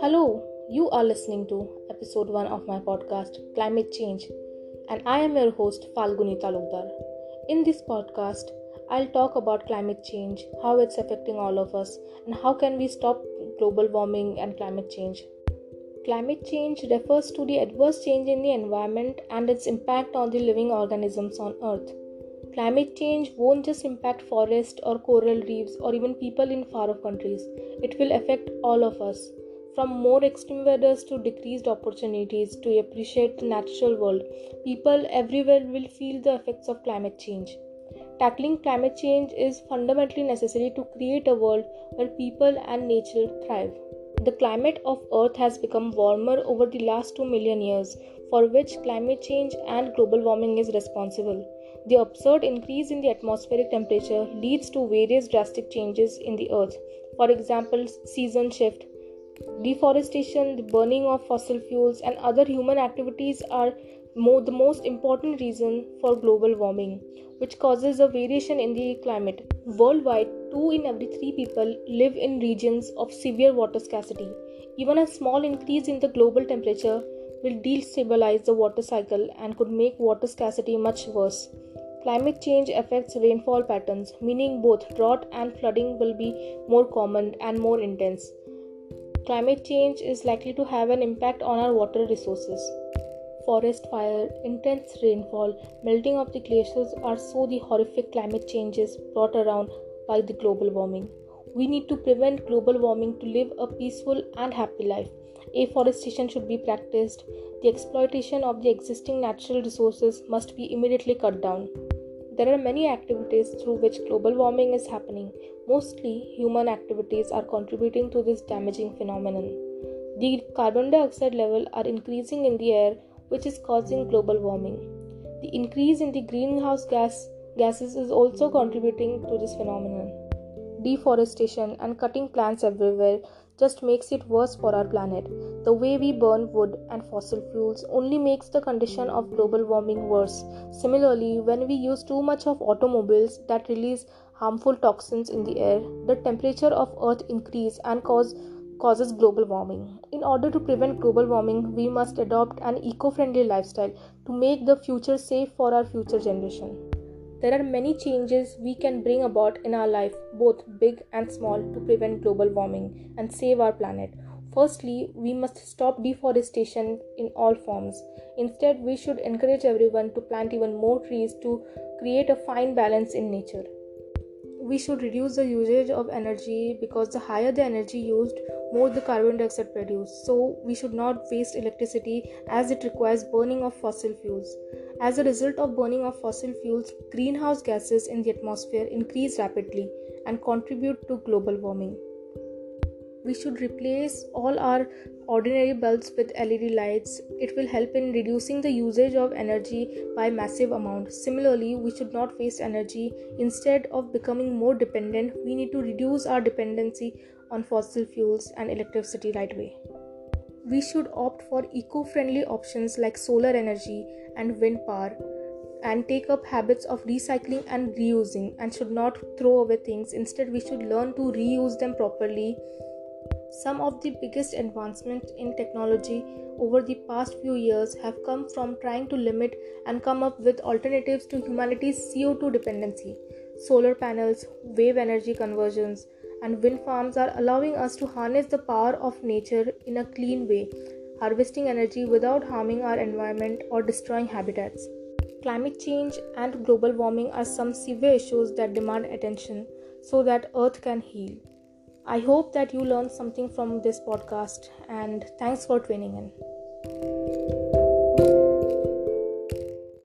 Hello, you are listening to episode 1 of my podcast Climate Change, and I am your host Falguni Talukdar. In this podcast, I'll talk about climate change, how it's affecting all of us, and how can we stop global warming and climate change. Climate change refers to the adverse change in the environment and its impact on the living organisms on Earth. Climate change won't just impact forests or coral reefs or even people in far off countries. It will affect all of us. From more extreme weather to decreased opportunities to appreciate the natural world, people everywhere will feel the effects of climate change. Tackling climate change is fundamentally necessary to create a world where people and nature thrive. The climate of Earth has become warmer over the last 2 million years, for which climate change and global warming is responsible. The absurd increase in the atmospheric temperature leads to various drastic changes in the Earth. For example, season shift, deforestation, the burning of fossil fuels, and other human activities are more, the most important reason for global warming, which causes a variation in the climate. Worldwide, 2 in every 3 people live in regions of severe water scarcity. Even a small increase in the global temperature will destabilize the water cycle and could make water scarcity much worse. Climate change affects rainfall patterns, meaning both drought and flooding will be more common and more intense. Climate change is likely to have an impact on our water resources. Forest fire, intense rainfall, melting of the glaciers are so the horrific climate changes brought around by the global warming. We need to prevent global warming to live a peaceful and happy life. Afforestation should be practiced. The exploitation of the existing natural resources must be immediately cut down. There are many activities through which global warming is happening. Mostly, human activities are contributing to this damaging phenomenon. The carbon dioxide level are increasing in the air, which is causing global warming. The increase in the greenhouse gas gases is also contributing to this phenomenon. Deforestation and cutting plants everywhere just makes it worse for our planet. The way we burn wood and fossil fuels only makes the condition of global warming worse. Similarly, when we use too much of automobiles that release harmful toxins in the air, the temperature of earth increase and cause causes global warming. In order to prevent global warming, we must adopt an eco-friendly lifestyle to make the future safe for our future generation. There are many changes we can bring about in our life, both big and small, to prevent global warming and save our planet. Firstly, we must stop deforestation in all forms. Instead, we should encourage everyone to plant even more trees to create a fine balance in nature. We should reduce the usage of energy because the higher the energy used, more the carbon dioxide produced. So, we should not waste electricity as it requires burning of fossil fuels. As a result of burning of fossil fuels, greenhouse gases in the atmosphere increase rapidly and contribute to global warming. We should replace all our ordinary bulbs with LED lights. It will help in reducing the usage of energy by massive amount. Similarly, we should not waste energy. Instead of becoming more dependent, we need to reduce our dependency on fossil fuels and electricity right away we should opt for eco friendly options like solar energy and wind power and take up habits of recycling and reusing and should not throw away things. Instead, we should learn to reuse them properly. Some of the biggest advancements in technology over the past few years have come from trying to limit and come up with alternatives to humanity's CO2 dependency. Solar panels, wave energy conversions, and wind farms are allowing us to harness the power of nature in a clean way, harvesting energy without harming our environment or destroying habitats. Climate change and global warming are some severe issues that demand attention so that Earth can heal. I hope that you learned something from this podcast and thanks for tuning in.